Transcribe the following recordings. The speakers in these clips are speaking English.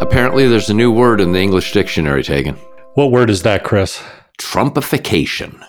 Apparently, there's a new word in the English dictionary, Taegan. What word is that, Chris? Trumpification.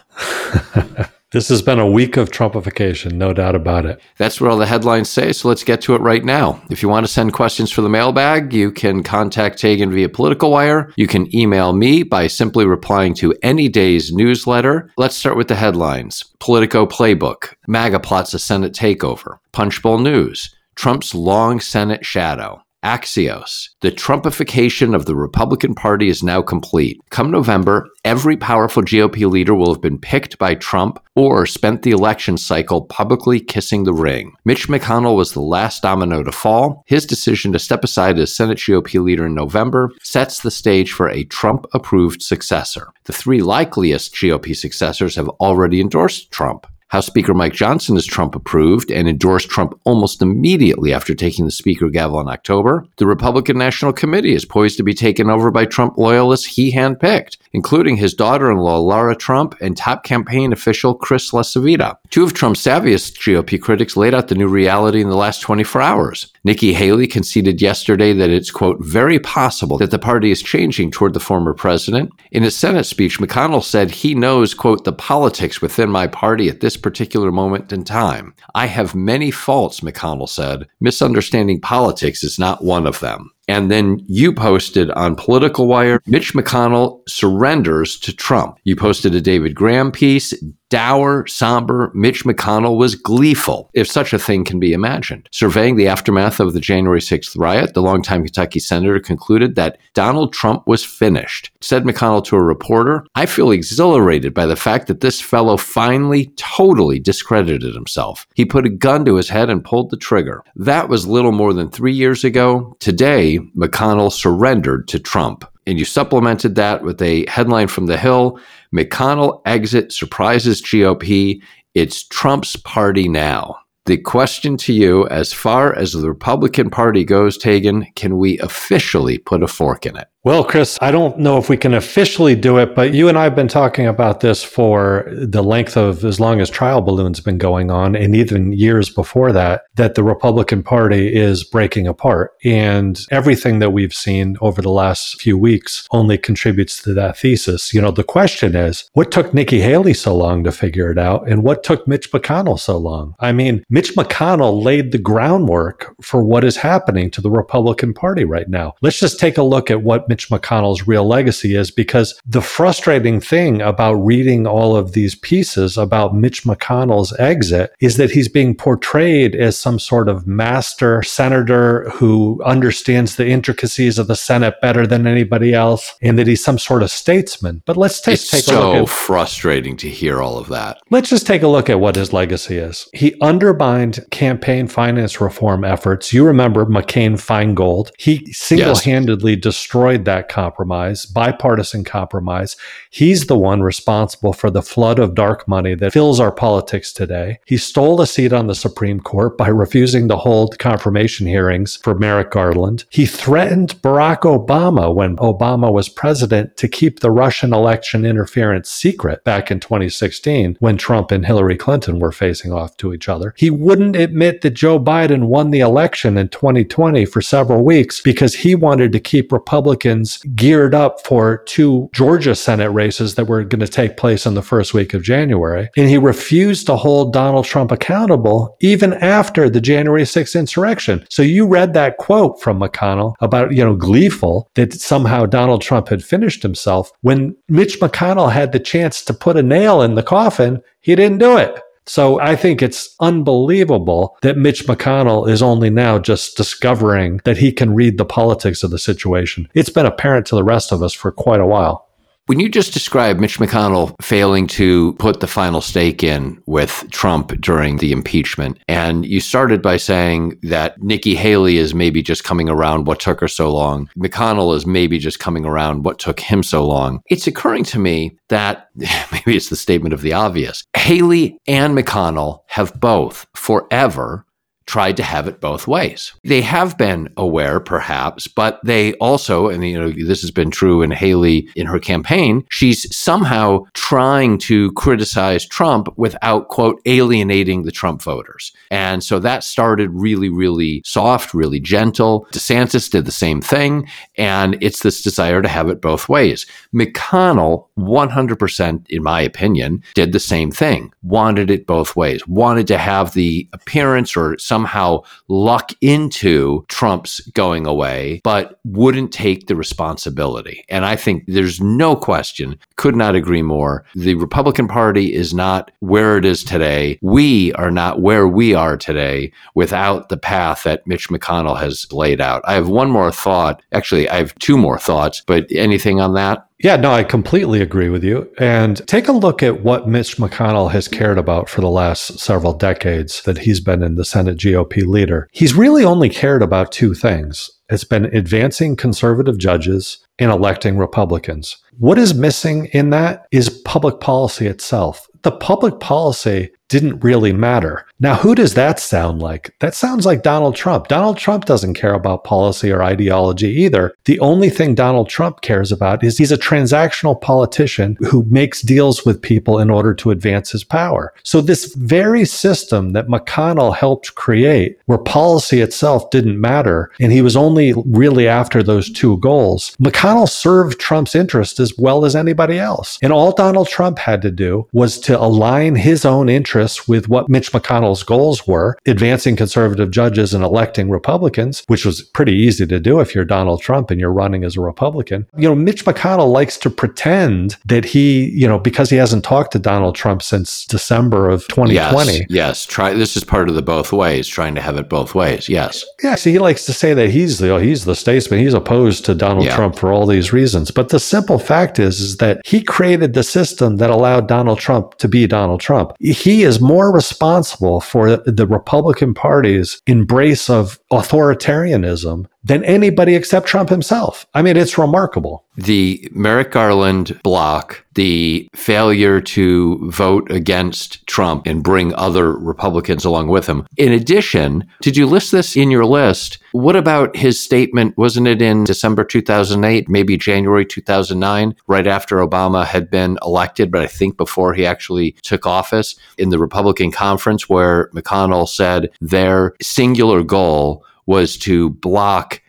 This has been a week of Trumpification, no doubt about it. That's what all the headlines say, so let's get to it right now. If you want to send questions for the mailbag, you can contact Taegan via Political Wire. You can email me by simply replying to any day's newsletter. Let's start with the headlines Politico Playbook, MAGA plots a Senate takeover, Punchbowl News, Trump's long Senate shadow. Axios. The Trumpification of the Republican Party is now complete. Come November, every powerful GOP leader will have been picked by Trump or spent the election cycle publicly kissing the ring. Mitch McConnell was the last domino to fall. His decision to step aside as Senate GOP leader in November sets the stage for a Trump approved successor. The three likeliest GOP successors have already endorsed Trump. House Speaker Mike Johnson is Trump approved and endorsed Trump almost immediately after taking the Speaker gavel in October. The Republican National Committee is poised to be taken over by Trump loyalists he handpicked, including his daughter in law, Lara Trump, and top campaign official Chris LaCivita. Two of Trump's savviest GOP critics laid out the new reality in the last 24 hours. Nikki Haley conceded yesterday that it's, quote, very possible that the party is changing toward the former president. In his Senate speech, McConnell said he knows, quote, the politics within my party at this particular moment in time. I have many faults, McConnell said. Misunderstanding politics is not one of them. And then you posted on Political Wire, Mitch McConnell surrenders to Trump. You posted a David Graham piece. Dour, somber, Mitch McConnell was gleeful, if such a thing can be imagined. Surveying the aftermath of the January 6th riot, the longtime Kentucky senator concluded that Donald Trump was finished. Said McConnell to a reporter, I feel exhilarated by the fact that this fellow finally totally discredited himself. He put a gun to his head and pulled the trigger. That was little more than three years ago. Today, McConnell surrendered to Trump. And you supplemented that with a headline from The Hill McConnell exit surprises GOP. It's Trump's party now. The question to you, as far as the Republican Party goes, Taegan, can we officially put a fork in it? Well, Chris, I don't know if we can officially do it, but you and I have been talking about this for the length of as long as trial balloons have been going on, and even years before that, that the Republican Party is breaking apart. And everything that we've seen over the last few weeks only contributes to that thesis. You know, the question is what took Nikki Haley so long to figure it out, and what took Mitch McConnell so long? I mean, Mitch McConnell laid the groundwork for what is happening to the Republican Party right now. Let's just take a look at what Mitch McConnell's real legacy is because the frustrating thing about reading all of these pieces about Mitch McConnell's exit is that he's being portrayed as some sort of master senator who understands the intricacies of the Senate better than anybody else and that he's some sort of statesman. But let's take, it's take so a look at frustrating to hear all of that. Let's just take a look at what his legacy is. He undermined campaign finance reform efforts. You remember McCain Feingold. He single handedly yes. destroyed that compromise, bipartisan compromise. He's the one responsible for the flood of dark money that fills our politics today. He stole a seat on the Supreme Court by refusing to hold confirmation hearings for Merrick Garland. He threatened Barack Obama when Obama was president to keep the Russian election interference secret back in 2016 when Trump and Hillary Clinton were facing off to each other. He wouldn't admit that Joe Biden won the election in 2020 for several weeks because he wanted to keep Republicans geared up for two Georgia Senate races that were going to take place in the first week of January. And he refused to hold Donald Trump accountable even after the January 6th insurrection. So you read that quote from McConnell about, you know, gleeful that somehow Donald Trump had finished himself. When Mitch McConnell had the chance to put a nail in the coffin, he didn't do it. So I think it's unbelievable that Mitch McConnell is only now just discovering that he can read the politics of the situation. It's been apparent to the rest of us for quite a while. When you just described Mitch McConnell failing to put the final stake in with Trump during the impeachment, and you started by saying that Nikki Haley is maybe just coming around what took her so long, McConnell is maybe just coming around what took him so long, it's occurring to me that maybe it's the statement of the obvious. Haley and McConnell have both forever tried to have it both ways. They have been aware, perhaps, but they also, and you know, this has been true in Haley in her campaign, she's somehow trying to criticize Trump without, quote, alienating the Trump voters. And so that started really, really soft, really gentle. DeSantis did the same thing. And it's this desire to have it both ways. McConnell, 100%, in my opinion, did the same thing, wanted it both ways, wanted to have the appearance or somehow luck into Trump's going away, but wouldn't take the responsibility. And I think there's no question, could not agree more. The Republican Party is not where it is today. We are not where we are today without the path that Mitch McConnell has laid out. I have one more thought. Actually, I have two more thoughts, but anything on that? Yeah, no, I completely agree with you. And take a look at what Mitch McConnell has cared about for the last several decades that he's been in the Senate GOP leader. He's really only cared about two things. It's been advancing conservative judges and electing Republicans. What is missing in that is public policy itself. The public policy didn't really matter. Now, who does that sound like? That sounds like Donald Trump. Donald Trump doesn't care about policy or ideology either. The only thing Donald Trump cares about is he's a transactional politician who makes deals with people in order to advance his power. So, this very system that McConnell helped create, where policy itself didn't matter, and he was only really after those two goals, McConnell served Trump's interest as well as anybody else. And all Donald Trump had to do was to align his own interests with what Mitch McConnell McConnell's goals were advancing conservative judges and electing Republicans, which was pretty easy to do if you're Donald Trump and you're running as a Republican. You know, Mitch McConnell likes to pretend that he, you know, because he hasn't talked to Donald Trump since December of 2020. Yes, yes. Try this is part of the both ways, trying to have it both ways. Yes. Yeah. See, he likes to say that he's the he's the statesman. He's opposed to Donald yeah. Trump for all these reasons. But the simple fact is, is that he created the system that allowed Donald Trump to be Donald Trump. He is more responsible for the Republican Party's embrace of authoritarianism than anybody except Trump himself. I mean, it's remarkable. The Merrick Garland block, the failure to vote against Trump and bring other Republicans along with him. In addition, did you list this in your list? What about his statement? Wasn't it in December 2008, maybe January 2009, right after Obama had been elected, but I think before he actually took office in the Republican conference, where McConnell said their singular goal was to block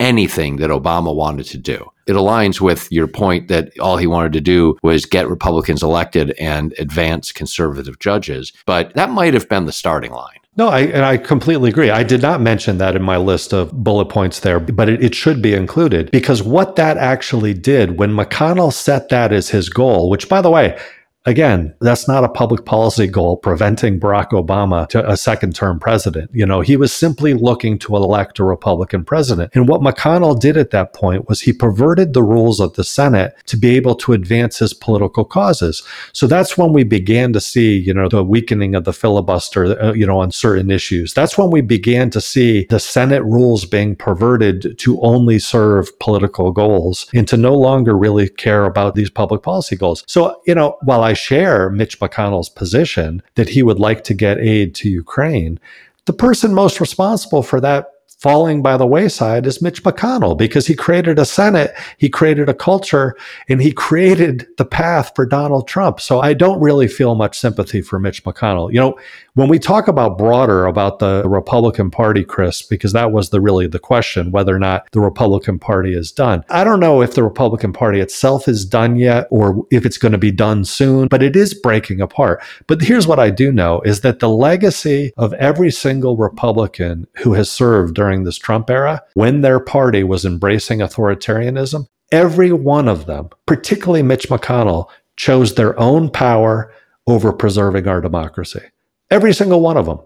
anything that Obama wanted to do. It aligns with your point that all he wanted to do was get Republicans elected and advance conservative judges. But that might have been the starting line. No, I, and I completely agree. I did not mention that in my list of bullet points there, but it, it, should be included because what that actually did when McConnell set that as his goal, which by the way, Again, that's not a public policy goal preventing Barack Obama to a second term president. You know, he was simply looking to elect a Republican president. And what McConnell did at that point was he perverted the rules of the Senate to be able to advance his political causes. So that's when we began to see, you know, the weakening of the filibuster, uh, you know, on certain issues. That's when we began to see the Senate rules being perverted to only serve political goals and to no longer really care about these public policy goals. So, you know, while I share Mitch McConnell's position that he would like to get aid to Ukraine, the person most responsible for that falling by the wayside is Mitch McConnell because he created a Senate, he created a culture, and he created the path for Donald Trump. So I don't really feel much sympathy for Mitch McConnell. You know, when we talk about broader about the Republican Party, Chris, because that was the really the question whether or not the Republican Party is done. I don't know if the Republican Party itself is done yet or if it's going to be done soon, but it is breaking apart. But here's what I do know is that the legacy of every single Republican who has served during this Trump era, when their party was embracing authoritarianism, every one of them, particularly Mitch McConnell, chose their own power over preserving our democracy. Every single one of them.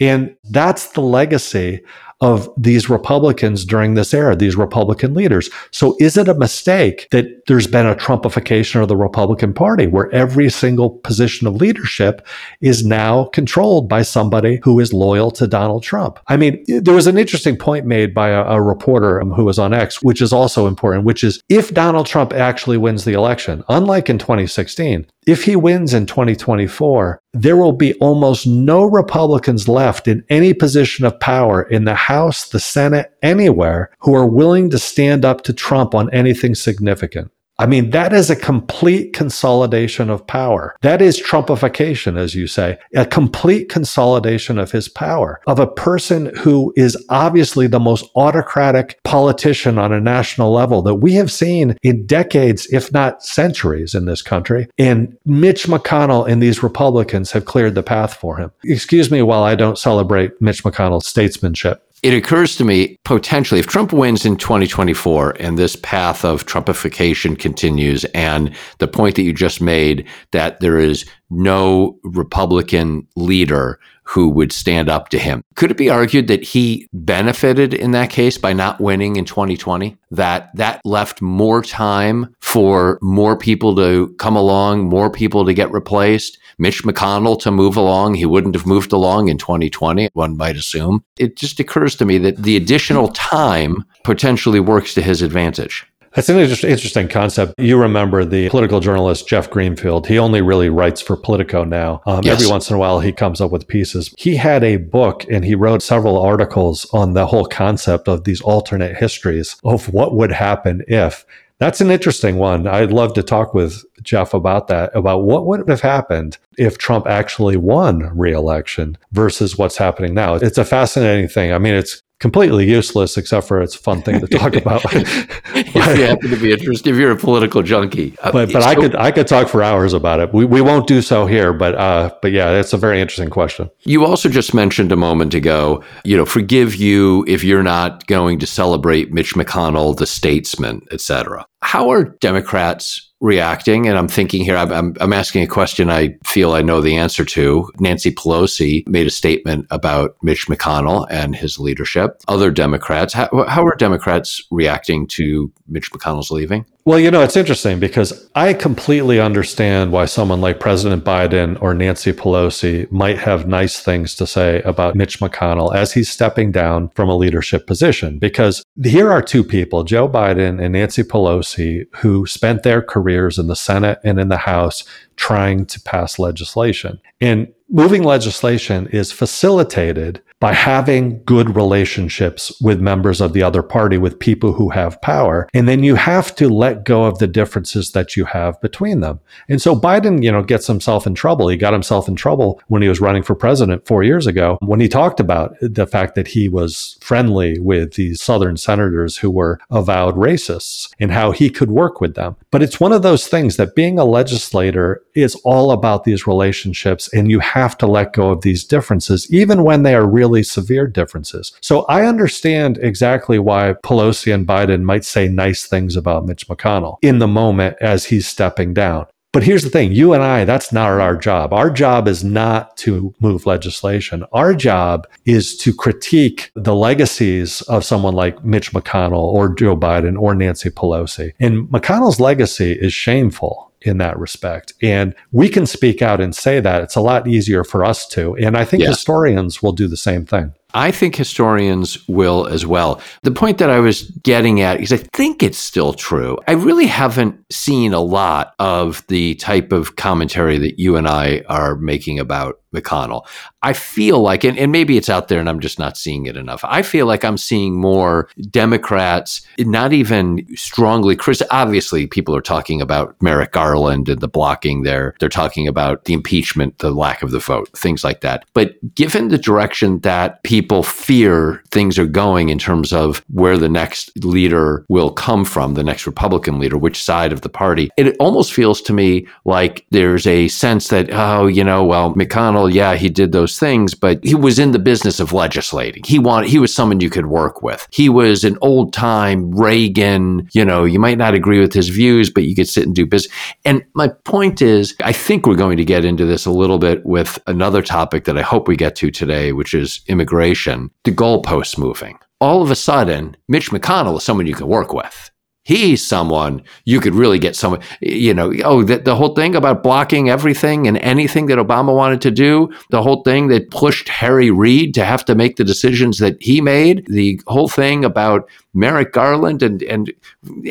And that's the legacy of these Republicans during this era, these Republican leaders. So is it a mistake that there's been a Trumpification of the Republican Party where every single position of leadership is now controlled by somebody who is loyal to Donald Trump? I mean, there was an interesting point made by a, a reporter um, who was on X, which is also important, which is if Donald Trump actually wins the election, unlike in 2016, if he wins in 2024, there will be almost no Republicans left in any position of power in the House, the Senate, anywhere who are willing to stand up to Trump on anything significant. I mean, that is a complete consolidation of power. That is Trumpification, as you say, a complete consolidation of his power, of a person who is obviously the most autocratic politician on a national level that we have seen in decades, if not centuries in this country. And Mitch McConnell and these Republicans have cleared the path for him. Excuse me while I don't celebrate Mitch McConnell's statesmanship it occurs to me potentially if Trump wins in 2024 and this path of Trumpification continues, and the point that you just made that there is no Republican leader who would stand up to him. Could it be argued that he benefited in that case by not winning in 2020? That that left more time for more people to come along, more people to get replaced, Mitch McConnell to move along. He wouldn't have moved along in 2020, one might assume. It just occurs to me that the additional time potentially works to his advantage. That's an interesting concept. You remember the political journalist Jeff Greenfield. He only really writes for Politico now. Um, yes. Every once in a while, he comes up with pieces. He had a book and he wrote several articles on the whole concept of these alternate histories of what would happen if. That's an interesting one. I'd love to talk with Jeff about that, about what would have happened if Trump actually won re-election versus what's happening now. It's a fascinating thing. I mean, it's completely useless except for it's a fun thing to talk about. if you happen to be interested, if you're a political junkie, uh, but but so, I could I could talk for hours about it. We we won't do so here, but uh, but yeah, it's a very interesting question. You also just mentioned a moment ago, you know, forgive you if you're not going to celebrate Mitch McConnell, the statesman, et cetera. How are Democrats reacting? And I'm thinking here, I'm, I'm asking a question I feel I know the answer to. Nancy Pelosi made a statement about Mitch McConnell and his leadership. Other Democrats, how, how are Democrats reacting to Mitch McConnell's leaving? Well, you know, it's interesting because I completely understand why someone like President Biden or Nancy Pelosi might have nice things to say about Mitch McConnell as he's stepping down from a leadership position. Because here are two people, Joe Biden and Nancy Pelosi, who spent their careers in the Senate and in the House trying to pass legislation. And moving legislation is facilitated by having good relationships with members of the other party, with people who have power. And then you have to let go of the differences that you have between them. And so Biden, you know, gets himself in trouble. He got himself in trouble when he was running for president four years ago, when he talked about the fact that he was friendly with these Southern senators who were avowed racists and how he could work with them. But it's one of those things that being a legislator is all about these relationships and you have to let go of these differences, even when they are really severe differences. So I understand exactly why Pelosi and Biden might say nice things about Mitch McConnell in the moment as he's stepping down. But here's the thing you and I, that's not our job. Our job is not to move legislation. Our job is to critique the legacies of someone like Mitch McConnell or Joe Biden or Nancy Pelosi. And McConnell's legacy is shameful in that respect. And we can speak out and say that. It's a lot easier for us to. And I think yeah. historians will do the same thing. I think historians will as well. The point that I was getting at is I think it's still true. I really haven't seen a lot of the type of commentary that you and I are making about McConnell. I feel like, and, and, maybe it's out there and I'm just not seeing it enough. I feel like I'm seeing more Democrats, not even strongly Chris. Obviously, people are talking about Merrick Garland and the blocking there. They're talking about the impeachment, the lack of the vote, things like that. But given the direction that people fear things are going in terms of where the next leader will come from, the next Republican leader, which side of the party, it almost feels to me like there's a sense that, oh, you know, well, McConnell McConnell, yeah, he did those things, but he was in the business of legislating. He wanted, he was someone you could work with. He was an old time Reagan, you know, you might not agree with his views, but you could sit and do business. And my point is, I think we're going to get into this a little bit with another topic that I hope we get to today, which is immigration, the goalposts moving. All of a sudden, Mitch McConnell is someone you can work with he's someone you could really get someone you know oh the, the, whole thing about blocking everything and anything that obama wanted to do the whole thing that pushed harry reid to have to make the decisions that he made the whole thing about merrick garland and and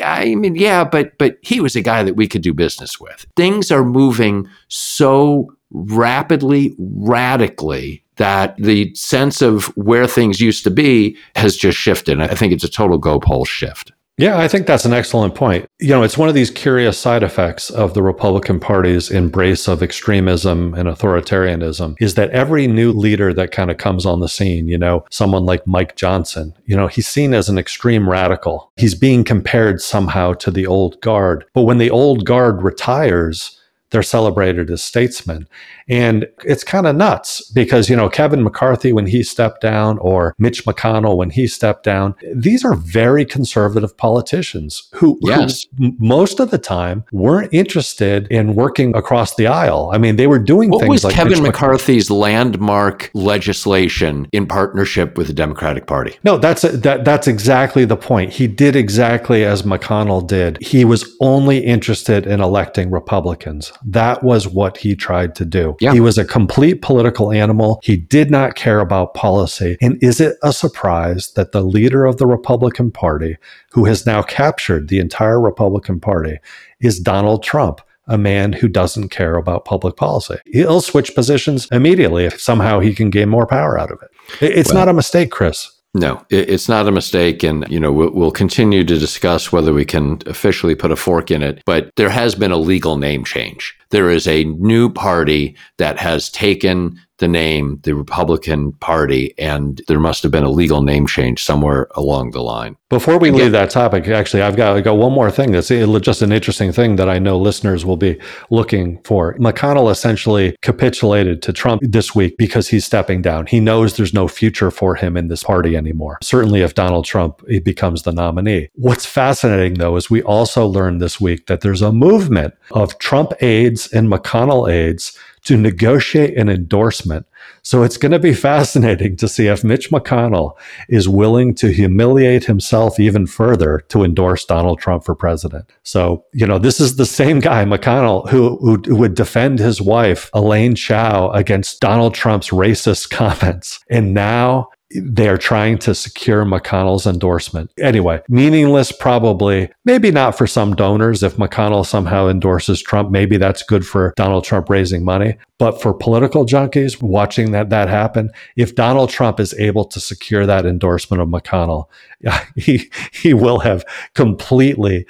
i mean yeah but but he was a guy that we could do business with things are moving so rapidly radically that the sense of where things used to be has just shifted. I think it's a total go pole shift. Yeah, I think that's an excellent point. You know, it's one of these curious side effects of the Republican Party's embrace of extremism and authoritarianism is that every new leader that kind of comes on the scene, you know, someone like Mike Johnson, you know, he's seen as an extreme radical. He's being compared somehow to the old guard. But when the old guard retires, they're celebrated as statesmen. And it's kind of nuts because, you know, Kevin McCarthy, when he stepped down, or Mitch McConnell, when he stepped down, these are very conservative politicians who, yes. who most of the time weren't interested in working across the aisle. I mean, they were doing what things was like Kevin Mitch McCarthy's landmark legislation in partnership with the Democratic Party. No, that's that that's exactly the point. He did exactly as McConnell did. He was only interested in electing Republicans. That was what he tried to do. Yeah. He was a complete political animal. He did not care about policy. And is it a surprise that the leader of the Republican Party, who has now captured the entire Republican Party, is Donald Trump? a man who doesn't care about public policy. He'll switch positions immediately if somehow he can gain more power out of it. It's well, not a mistake, Chris. No, it's not a mistake. And, you know, we'll continue to discuss whether we can officially put a fork in it. But there has been a legal name change. There is a new party that has taken the name the Republican Party, and there must have been a legal name change somewhere along the line. Before we leave that topic, actually, I've got, I've got one more thing that's just an interesting thing that I know listeners will be looking for. McConnell essentially capitulated to Trump this week because he's stepping down. He knows there's no future for him in this party anymore. Certainly, if Donald Trump becomes the nominee. What's fascinating, though, is we also learned this week that there's a movement of Trump aides and McConnell aides to negotiate an endorsement. So it's going to be fascinating to see if Mitch McConnell is willing to humiliate himself even further to endorse Donald Trump for president. So, you know, this is the same guy, McConnell, who, who would defend his wife, Elaine Chao, against Donald Trump's racist comments. And now they're trying to secure McConnell's endorsement. Anyway, meaningless probably, maybe not for some donors. If McConnell somehow endorses Trump, maybe that's good for Donald Trump raising money. But for political junkies watching that that happen, if Donald Trump is able to secure that endorsement of McConnell, he he will have completely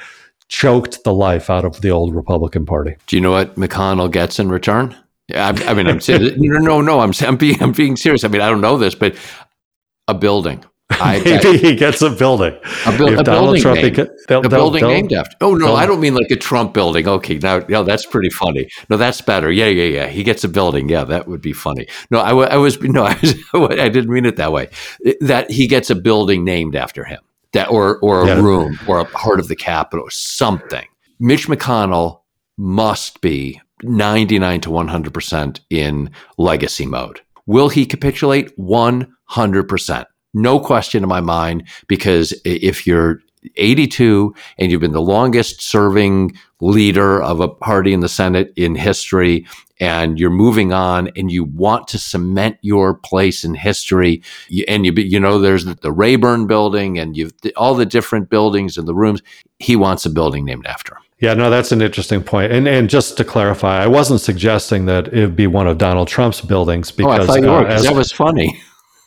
choked the life out of the old Republican Party. Do you know what McConnell gets in return? I, I mean, I'm no, no, no. I'm, I'm being, I'm being serious. I mean, I don't know this, but a building. I, Maybe he gets a building. A, bu- a building, Trump, named, they'll, a they'll, building they'll, named after. Oh no, I don't mean like a Trump building. Okay, now, now that's pretty funny. No, that's better. Yeah, yeah, yeah. He gets a building. Yeah, that would be funny. No, I, I was no, I was. I didn't mean it that way. That he gets a building named after him. That or or a yeah. room or a part of the Capitol or something. Mitch McConnell must be ninety nine to one hundred percent in legacy mode. Will he capitulate? 100%. No question in my mind, because if you're 82 and you've been the longest serving leader of a party in the Senate in history, and you're moving on and you want to cement your place in history, and you, you know, there's the Rayburn building and you've all the different buildings and the rooms. He wants a building named after him. Yeah, no, that's an interesting point. And and just to clarify, I wasn't suggesting that it would be one of Donald Trump's buildings because oh, I thought you were, uh, as, that was funny.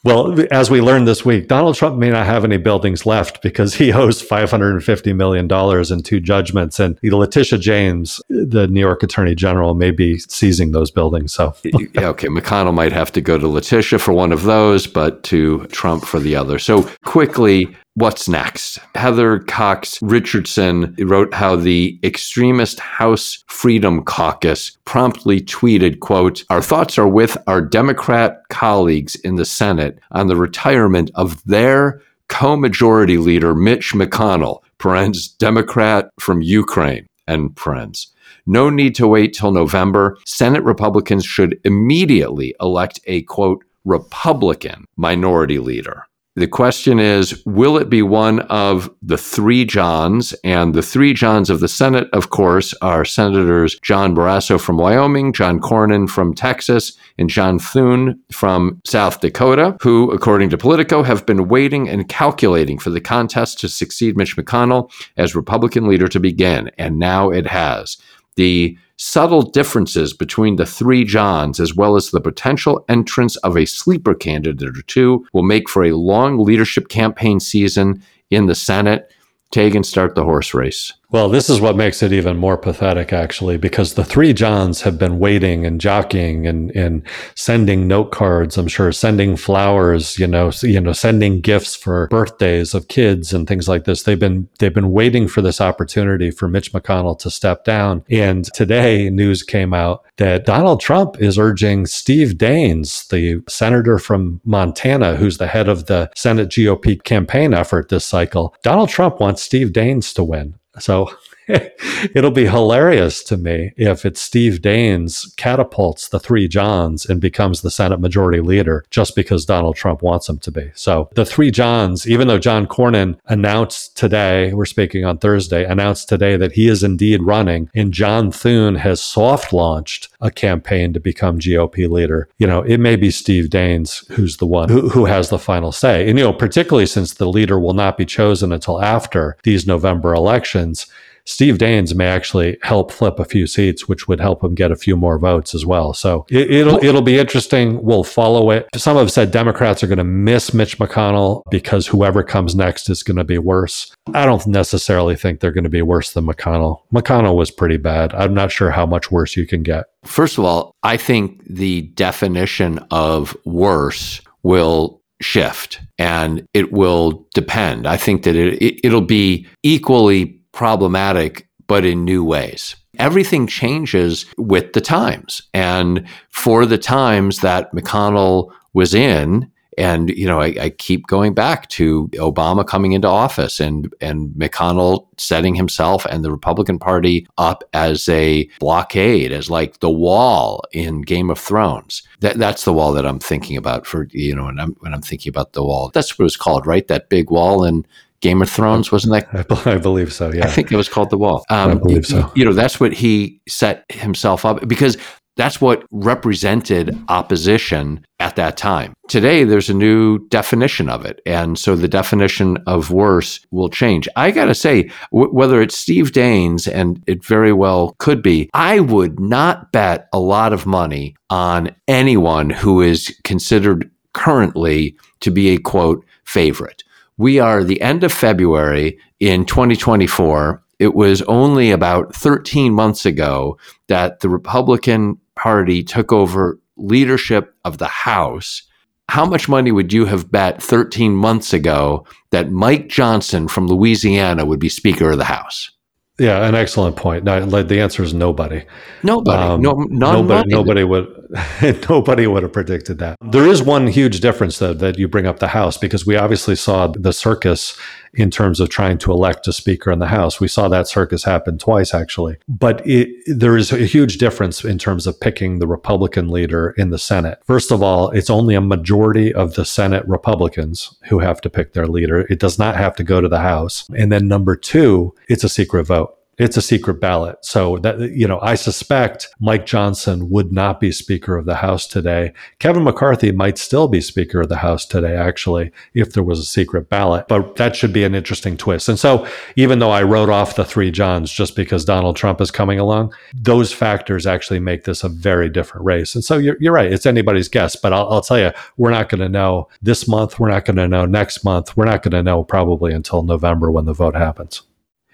Well, as we learned this week, Donald Trump may not have any buildings left because he owes $550 million in two judgments. And Letitia James, the New York Attorney General, may be seizing those buildings. So, yeah, okay. McConnell might have to go to Letitia for one of those, but to Trump for the other. So, quickly, what's next? Heather Cox Richardson wrote how the extremist House Freedom Caucus promptly tweeted, quote, Our thoughts are with our Democrat colleagues in the Senate on the retirement of their co-majority leader Mitch McConnell, parents Democrat from Ukraine, and parents. No need to wait till November. Senate Republicans should immediately elect a quote Republican minority leader. The question is, will it be one of the three Johns? And the three Johns of the Senate, of course, are Senators John Barrasso from Wyoming, John Cornyn from Texas, and John Thune from South Dakota, who, according to Politico, have been waiting and calculating for the contest to succeed Mitch McConnell as Republican leader to begin. And now it has. The subtle differences between the three Johns, as well as the potential entrance of a sleeper candidate or two, will make for a long leadership campaign season in the Senate. Taegan, start the horse race. Well, this is what makes it even more pathetic, actually, because the three Johns have been waiting and jockeying and, and sending note cards. I'm sure sending flowers, you know, you know, sending gifts for birthdays of kids and things like this. They've been they've been waiting for this opportunity for Mitch McConnell to step down. And today, news came out that Donald Trump is urging Steve Daines, the senator from Montana, who's the head of the Senate GOP campaign effort this cycle. Donald Trump wants Steve Daines to win. So it'll be hilarious to me if it's Steve Daines catapults the three Johns and becomes the Senate Majority Leader just because Donald Trump wants him to be. So the three Johns, even though John Cornyn announced today, we're speaking on Thursday, announced today that he is indeed running, and John Thune has soft launched a campaign to become GOP leader. You know, it may be Steve Daines who's the one who, who has the final say. And, you know, particularly since the leader will not be chosen until after these November elections Steve Daines may actually help flip a few seats, which would help him get a few more votes as well. So it, will it'll be interesting. We'll follow it. Some have said Democrats are going to miss Mitch McConnell because whoever comes next is going to be worse. I don't necessarily think they're going to be worse than McConnell. McConnell was pretty bad. I'm not sure how much worse you can get. First of all, I think the definition of worse will shift and it will depend. I think that it, it will be equally problematic, but in new ways. Everything changes with the times. And for the times that McConnell was in, and you know, I, I, keep going back to Obama coming into office and and McConnell setting himself and the Republican Party up as a blockade, as like the wall in Game of Thrones. That that's the wall that I'm thinking about for you know, when I'm when I'm thinking about the wall. That's what it was called, right? That big wall in Game of Thrones, wasn't that? I believe so. Yeah, I think it was called The Wall. Um, I believe so. You know, that's what he set himself up because that's what represented opposition at that time. Today, there's a new definition of it. And so the definition of worse will change. I got to say, w- whether it's Steve Daines, and it very well could be, I would not bet a lot of money on anyone who is considered currently to be a quote favorite we are the end of February in 2024. It was only about 13 months ago that the Republican Party took over leadership of the House. How much money would you have bet 13 months ago that Mike Johnson from Louisiana would be Speaker of the House? Yeah, an excellent point. No, the answer is nobody. Nobody. Um, no, nobody. Nobody would. nobody would have predicted that. There is one huge difference, though, that you bring up the House because we obviously saw the circus in terms of trying to elect a speaker in the House. We saw that circus happen twice, actually. But it, there is a huge difference in terms of picking the Republican leader in the Senate. First of all, it's only a majority of the Senate Republicans who have to pick their leader. It does not have to go to the House. And then number two, it's a secret vote. It's a secret ballot. So that, you know, I suspect Mike Johnson would not be Speaker of the House today. Kevin McCarthy might still be Speaker of the House today, actually, if there was a secret ballot. But that should be an interesting twist. And so even though I wrote off the three Johns just because Donald Trump is coming along, those factors actually make this a very different race. And so you're, you're right. It's anybody's guess. But I'll, I'll tell you, we're not going to know this month. We're not going to know next month. We're not going to know probably until November when the vote happens.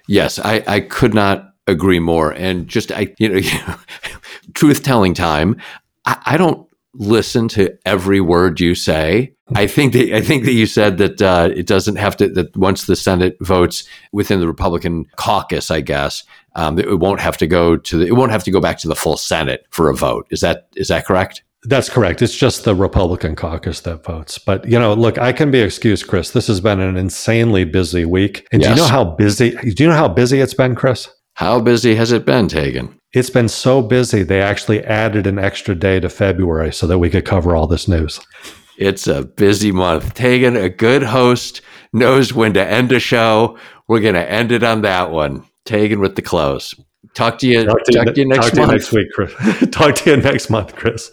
Yes, I, I could not agree more. And just I, you know, truth telling time. I, I don't listen to every word you say. I think that I think that you said that uh, it doesn't have to that once the Senate votes within the Republican caucus, I guess um, it won't have to go to the, it won't have to go back to the full Senate for a vote. Is that is that correct? That's correct. It's just the Republican caucus that votes. But you know, look, I can be excused, Chris. This has been an insanely busy week. And yes. do you know how busy? Do you know how busy it's been, Chris? How busy has it been, Taegan? It's been so busy, they actually added an extra day to February so that we could cover all this news. It's a busy month. Taegan, a good host, knows when to end a show. We're going to end it on that one. Taegan with the close. Talk to you, talk to, talk to you next talk month. To you next week, Chris. talk to you next month, Chris.